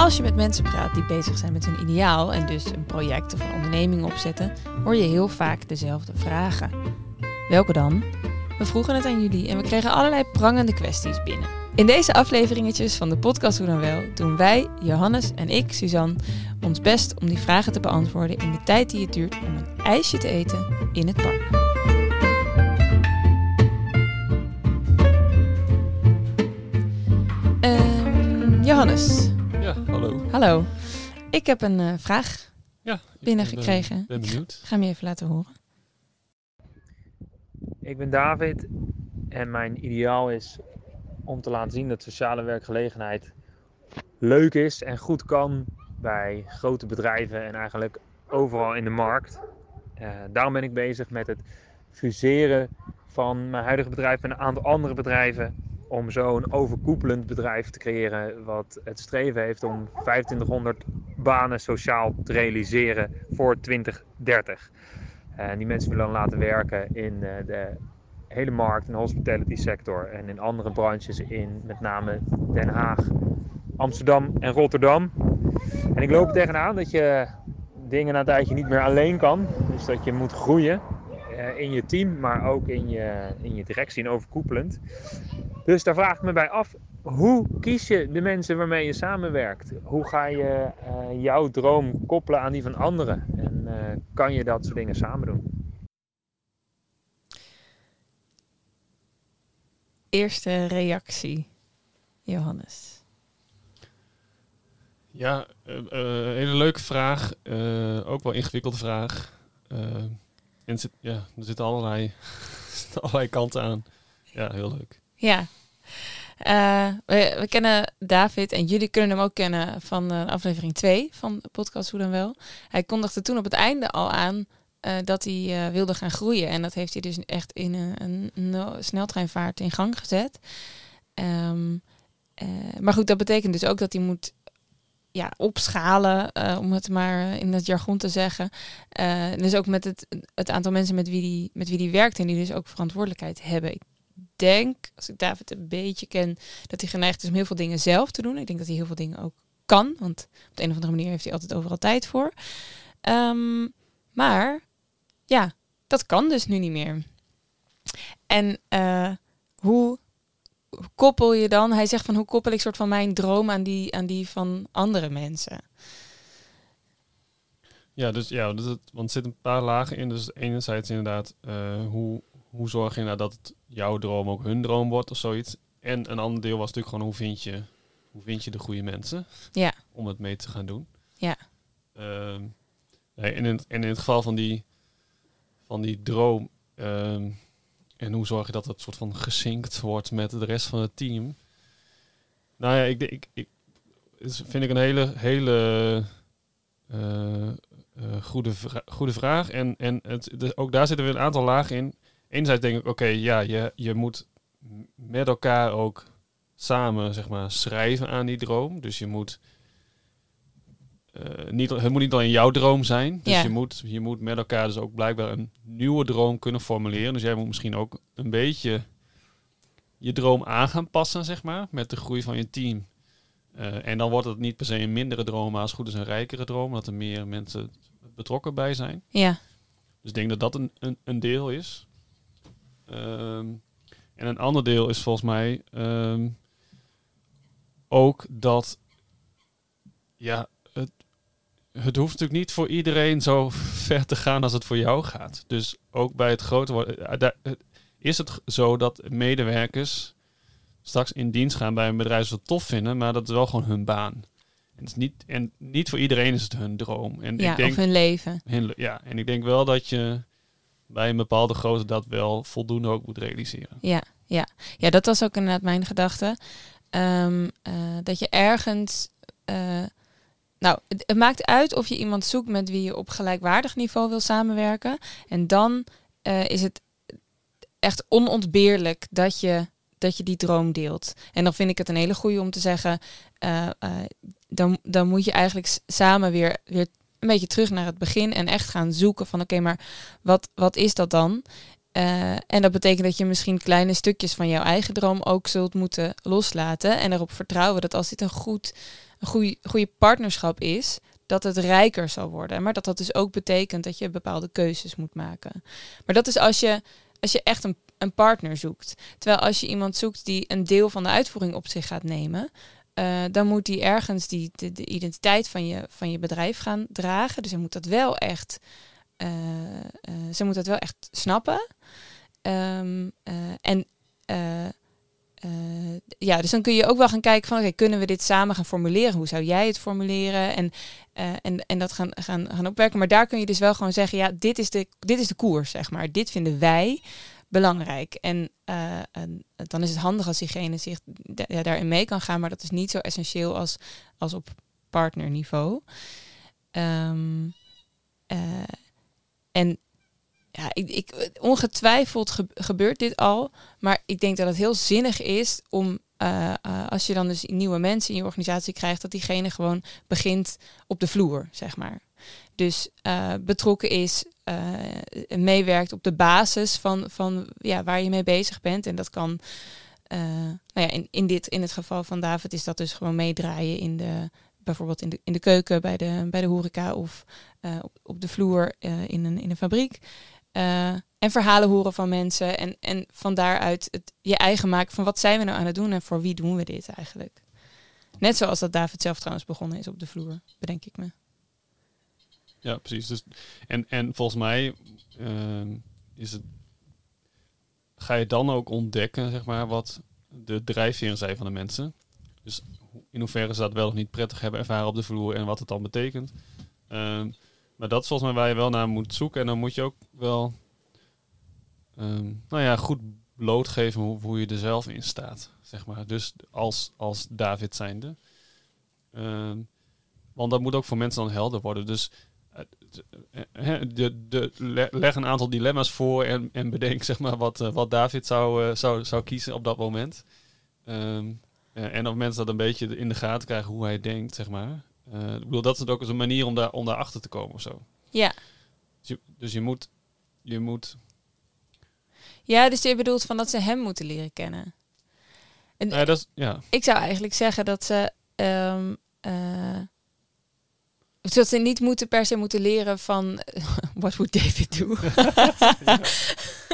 Als je met mensen praat die bezig zijn met hun ideaal en dus een project of een onderneming opzetten, hoor je heel vaak dezelfde vragen. Welke dan? We vroegen het aan jullie en we kregen allerlei prangende kwesties binnen. In deze afleveringetjes van de podcast Hoe dan Wel doen wij, Johannes en ik, Suzanne, ons best om die vragen te beantwoorden in de tijd die het duurt om een ijsje te eten in het park. Ehm, Johannes, hallo. hallo. Ik heb een eh, vraag Ja, ik binnengekregen. Ben, ben benieuwd. Ik ga hem je even laten horen. Ik ben David en mijn ideaal is om te laten zien dat sociale werkgelegenheid leuk is en goed kan bij grote bedrijven en eigenlijk overal in de markt. Eh, daarom ben ik bezig met het fuseren van mijn huidige bedrijf met een aantal andere bedrijven om zo een overkoepelend bedrijf te creëren wat het streven heeft om 2500 banen sociaal te realiseren voor 2030. En die mensen willen dan laten werken in eh, de hele markt, de hospitality sector en in andere branches in met name Den Haag, Amsterdam en Rotterdam. En ik loop tegenaan dat je dingen na een tijdje niet meer alleen kan. Dus dat je moet groeien eh, in je team, maar ook in je, in je directie en overkoepelend. Dus daar vraag ik me bij af, hoe kies je de mensen waarmee je samenwerkt? Hoe ga je eh, jouw droom koppelen aan die van anderen? En eh, kan je dat soort dingen samen doen? Eerste reactie, Johannes. Ja, eh, eh, hele leuke vraag. eh, ook wel ingewikkelde vraag. En zit, ja, er zitten allerlei, er allerlei kanten aan. Ja, heel leuk. Ja. Eh, we, we kennen David en jullie kunnen hem ook kennen van eh, aflevering 2 van de podcast Hoe dan Wel. Hij kondigde toen op het einde al aan eh, dat hij wilde gaan groeien. En dat heeft hij dus echt in een, een, sneltreinvaart in gang gezet. Ehm, eh, maar goed, dat betekent dus ook dat hij moet ja, opschalen, eh, om het maar in het jargon te zeggen. Eh, dus ook met het, het aantal mensen met wie die, met wie die werkt en die dus ook verantwoordelijkheid hebben. Ik denk, als ik David een beetje ken, dat hij geneigd is om heel veel dingen zelf te doen. Ik denk dat hij heel veel dingen ook kan, want op de een of andere manier heeft hij altijd overal tijd voor. Ehm, maar ja, dat kan dus nu niet meer. En eh, hoe koppel je dan? Hij zegt van hoe koppel ik soort van mijn droom aan die, aan die van andere mensen? Ja, dus ja, dus het, want er zitten een paar lagen in. Dus enerzijds inderdaad, eh, hoe, hoe zorg je nou dat het jouw droom ook hun droom wordt of zoiets. En een ander deel was natuurlijk gewoon hoe vind je, hoe vind je de goede mensen Ja. om het mee te gaan doen. Ja. Ehm, nee, en, in, het- en in het geval van die, van die droom ehm, en hoe zorg je dat het soort van gezinkt wordt met de rest van het team. Nou ja, ik, ik, ik vind ik een hele, hele eh, eh, goede, goede vraag. En, en het, ook daar zitten weer een aantal lagen in. Enerzijds denk ik, oké, ja, je, je moet met elkaar ook samen, zeg maar, schrijven aan die droom. Dus je moet... eh, niet, het moet niet alleen jouw droom zijn. Dus Ja. je, moet, je moet met elkaar dus ook blijkbaar een nieuwe droom kunnen formuleren. Dus jij moet misschien ook een beetje je droom aan gaan passen, zeg maar, met de groei van je team. Eh, en dan wordt het niet per se een mindere droom, maar als het goed is een rijkere droom, dat er meer mensen betrokken bij zijn. Ja, Dus ik denk dat dat een, een, een deel is. Ehm, en een ander deel is volgens mij ehm, ook dat, ja, het, het hoeft natuurlijk niet voor iedereen zo ver te gaan als het voor jou gaat. Dus ook bij het grote worden, eh, eh, is het zo dat medewerkers straks in dienst gaan bij een bedrijf ze het tof vinden, maar dat is wel gewoon hun baan. En, het is niet, en niet voor iedereen is het hun droom. En ja ik denk, of hun leven. Ja, en ik denk wel dat je bij een bepaalde grootte dat wel voldoende ook moet realiseren. Ja, ja. ja, dat was ook inderdaad mijn gedachte. Ehm, eh, dat je ergens. Nou, het, maakt uit of je iemand zoekt met wie je op gelijkwaardig niveau wil samenwerken. En dan eh, is het echt onontbeerlijk dat je, dat je die droom deelt. En dan vind ik het een hele goede om te zeggen. eh, eh, dan, dan moet je eigenlijk samen weer, weer een beetje terug naar het begin. En echt gaan zoeken van oké, maar wat, wat is dat dan? Eh, en dat betekent dat je misschien kleine stukjes van jouw eigen droom ook zult moeten loslaten. En erop vertrouwen dat als dit een goed een goede, goede partnerschap is, dat het rijker zal worden. Maar dat dat dus ook betekent dat je bepaalde keuzes moet maken. Maar dat is als je, als je echt een, een partner zoekt. Terwijl als je iemand zoekt die een deel van de uitvoering op zich gaat nemen, uh, dan moet die ergens die, de, de, identiteit van je, van je bedrijf gaan dragen. Dus hij moet dat wel echt, ze moet dat wel echt snappen. Um, en ja, dus dan kun je ook wel gaan kijken van oké, kunnen we dit samen gaan formuleren? Hoe zou jij het formuleren? En, en, en dat gaan, gaan, gaan opwerken. Maar daar kun je dus wel gewoon zeggen, ja, dit is de, dit is de koers, zeg maar. Dit vinden wij belangrijk. En, dan is het handig als diegene zich ja, daarin mee kan gaan, maar dat is niet zo essentieel als, als op partnerniveau. Um, en ja, ik, ik, ongetwijfeld gebeurt dit al, maar ik denk dat het heel zinnig is om uh, als je dan dus nieuwe mensen in je organisatie krijgt, dat diegene gewoon begint op de vloer, zeg maar. Dus uh, betrokken is, meewerkt op de basis van, van ja, waar je mee bezig bent. En dat kan, nou ja, in, in, dit, in het geval van David is dat dus gewoon meedraaien in de, bijvoorbeeld in de, in de keuken bij de, bij de horeca of op, op de vloer in, een, in een fabriek. en verhalen horen van mensen en, en van daaruit het, je eigen maken van wat zijn we nou aan het doen en voor wie doen we dit eigenlijk. Net zoals dat David zelf trouwens begonnen is op de vloer, bedenk ik me. Ja, precies. Dus, en, en volgens mij uh, is het, ga je dan ook ontdekken, zeg maar, wat de drijfveren zijn van de mensen. Dus in hoeverre ze dat wel of niet prettig hebben ervaren op de vloer en wat het dan betekent. Um, maar dat is volgens mij waar je wel naar moet zoeken. En dan moet je ook wel um, nou ja, goed blootgeven hoe, hoe, je er zelf in staat. Zeg maar. Dus als, als David zijnde. Um, want dat moet ook voor mensen dan helder worden. Dus de, de, leg een aantal dilemma's voor en, en bedenk zeg maar, wat, eh, wat David zou, zou, zou kiezen op dat moment. Um, en of mensen dat een beetje in de gaten krijgen hoe hij denkt, zeg maar. Uh, ik bedoel, dat is ook een manier om, daar, om daarachter te komen of zo. Ja. Dus je, dus je moet... Je moet ja, dus je bedoelt van dat ze hem moeten leren kennen. En, ja, dat is, ja. Ik zou eigenlijk zeggen dat ze... Um, zodat ze niet moeten per se moeten leren van wat moet David doen.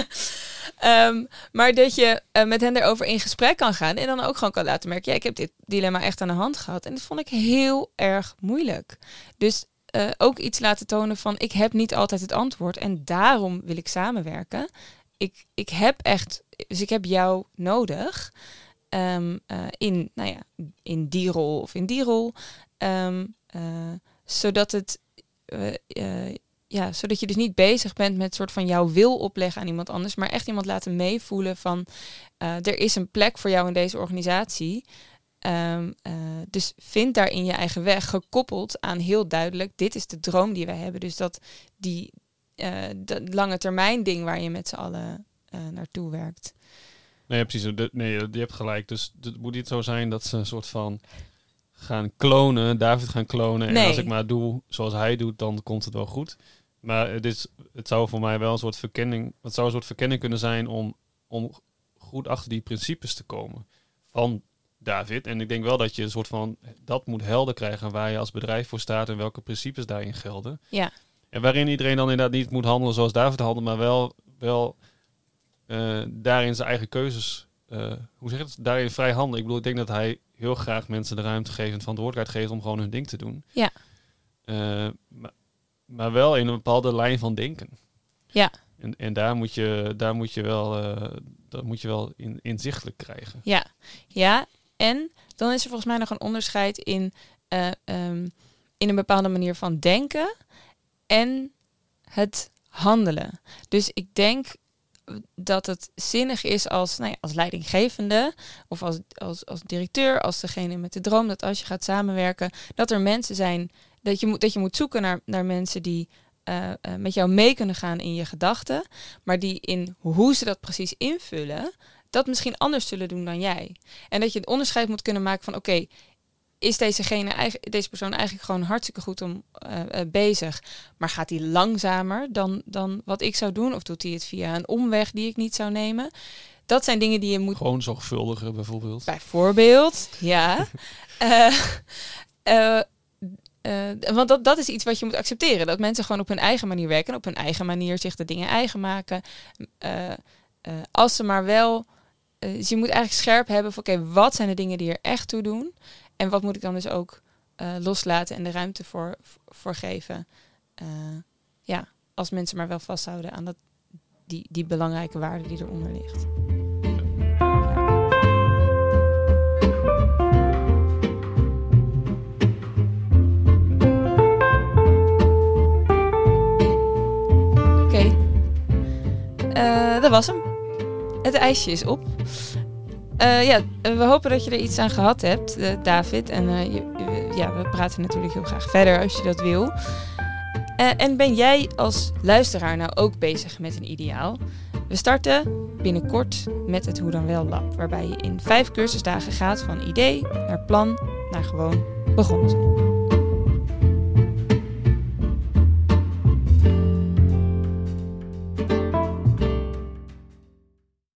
um, maar dat je uh, met hen erover in gesprek kan gaan en dan ook gewoon kan laten merken, ja, ik heb dit dilemma echt aan de hand gehad en dat vond ik heel erg moeilijk. Dus uh, ook iets laten tonen van ik heb niet altijd het antwoord en daarom wil ik samenwerken. Ik, ik heb echt, dus ik heb jou nodig um, uh, in, nou ja, in die rol of in die rol. Um, zodat het ja, zodat je dus niet bezig bent met soort van jouw wil opleggen aan iemand anders, maar echt iemand laten meevoelen van uh, er is een plek voor jou in deze organisatie. Um, dus vind daarin je eigen weg, gekoppeld aan heel duidelijk, dit is de droom die wij hebben. Dus dat die dat lange termijn ding waar je met z'n allen naartoe werkt. Nee, precies. nee, je hebt gelijk. Dus het moet niet zo zijn dat ze een soort van gaan klonen, David gaan klonen. En als ik maar doe zoals hij doet, dan komt het wel goed. Maar het, is, het zou voor mij wel een soort verkenning, het zou een soort verkenning kunnen zijn om, om goed achter die principes te komen van David. En ik denk wel dat je een soort van dat moet helder krijgen waar je als bedrijf voor staat en welke principes daarin gelden. Ja. En waarin iedereen dan inderdaad niet moet handelen zoals David handelt, maar wel, wel uh, daarin zijn eigen keuzes, uh, hoe zeg je het, daarin vrij handelen. Ik bedoel, ik denk dat hij heel graag mensen de ruimte geven en verantwoordelijkheid geven om gewoon hun ding te doen. Ja. Uh, maar, wel in een bepaalde lijn van denken. Ja. En, en daar moet je, daar moet je wel, uh, dat moet je wel in, inzichtelijk krijgen. Ja. ja, en dan is er volgens mij nog een onderscheid in, uh, um, in een bepaalde manier van denken en het handelen. Dus ik denk dat het zinnig is als, nou ja, als leidinggevende of als, als, als directeur, als degene met de droom, dat als je gaat samenwerken, dat er mensen zijn, dat je moet, dat je moet zoeken naar, naar mensen die uh, uh, met jou mee kunnen gaan in je gedachten, maar die in hoe ze dat precies invullen, dat misschien anders zullen doen dan jij. En dat je het onderscheid moet kunnen maken van oké, okay, is dezegene, deze persoon eigenlijk gewoon hartstikke goed om uh, uh, bezig. Maar gaat hij langzamer dan, dan wat ik zou doen? Of doet hij het via een omweg die ik niet zou nemen? Dat zijn dingen die je moet. Gewoon zorgvuldiger bijvoorbeeld. Bijvoorbeeld, ja. uh, eh, eh, want dat, dat is iets wat je moet accepteren. Dat mensen gewoon op hun eigen manier werken. En op hun eigen manier zich de dingen eigen maken. Eh, eh, als ze maar wel... dus je moet eigenlijk scherp hebben van... Oké, wat zijn de dingen die er echt toe doen? En wat moet ik dan dus ook loslaten en de ruimte voor, voor geven? Ja, als mensen maar wel vasthouden aan dat, die, die belangrijke waarde die eronder ligt. Dat was hem. Het ijsje is op. Eh, ja, we hopen dat je er iets aan gehad hebt, eh, David. En eh, je, ja, we praten natuurlijk heel graag verder als je dat wil. En ben jij als luisteraar nou ook bezig met een ideaal? We starten binnenkort met het Hoe dan Wel Lab, waarbij je in vijf cursusdagen gaat van idee naar plan naar gewoon begonnen zijn.